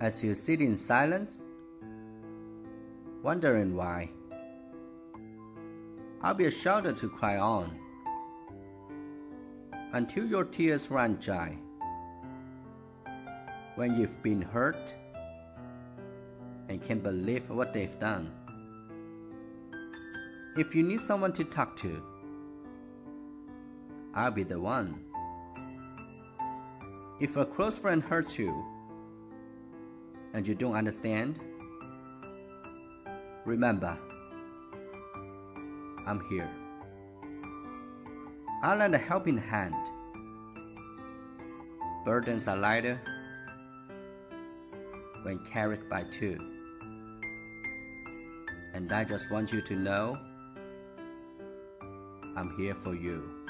As you sit in silence, wondering why, I'll be a shoulder to cry on until your tears run dry. When you've been hurt and can't believe what they've done. If you need someone to talk to, I'll be the one. If a close friend hurts you and you don't understand, remember, I'm here. I lend a helping hand. Burdens are lighter when carried by two. And I just want you to know I'm here for you.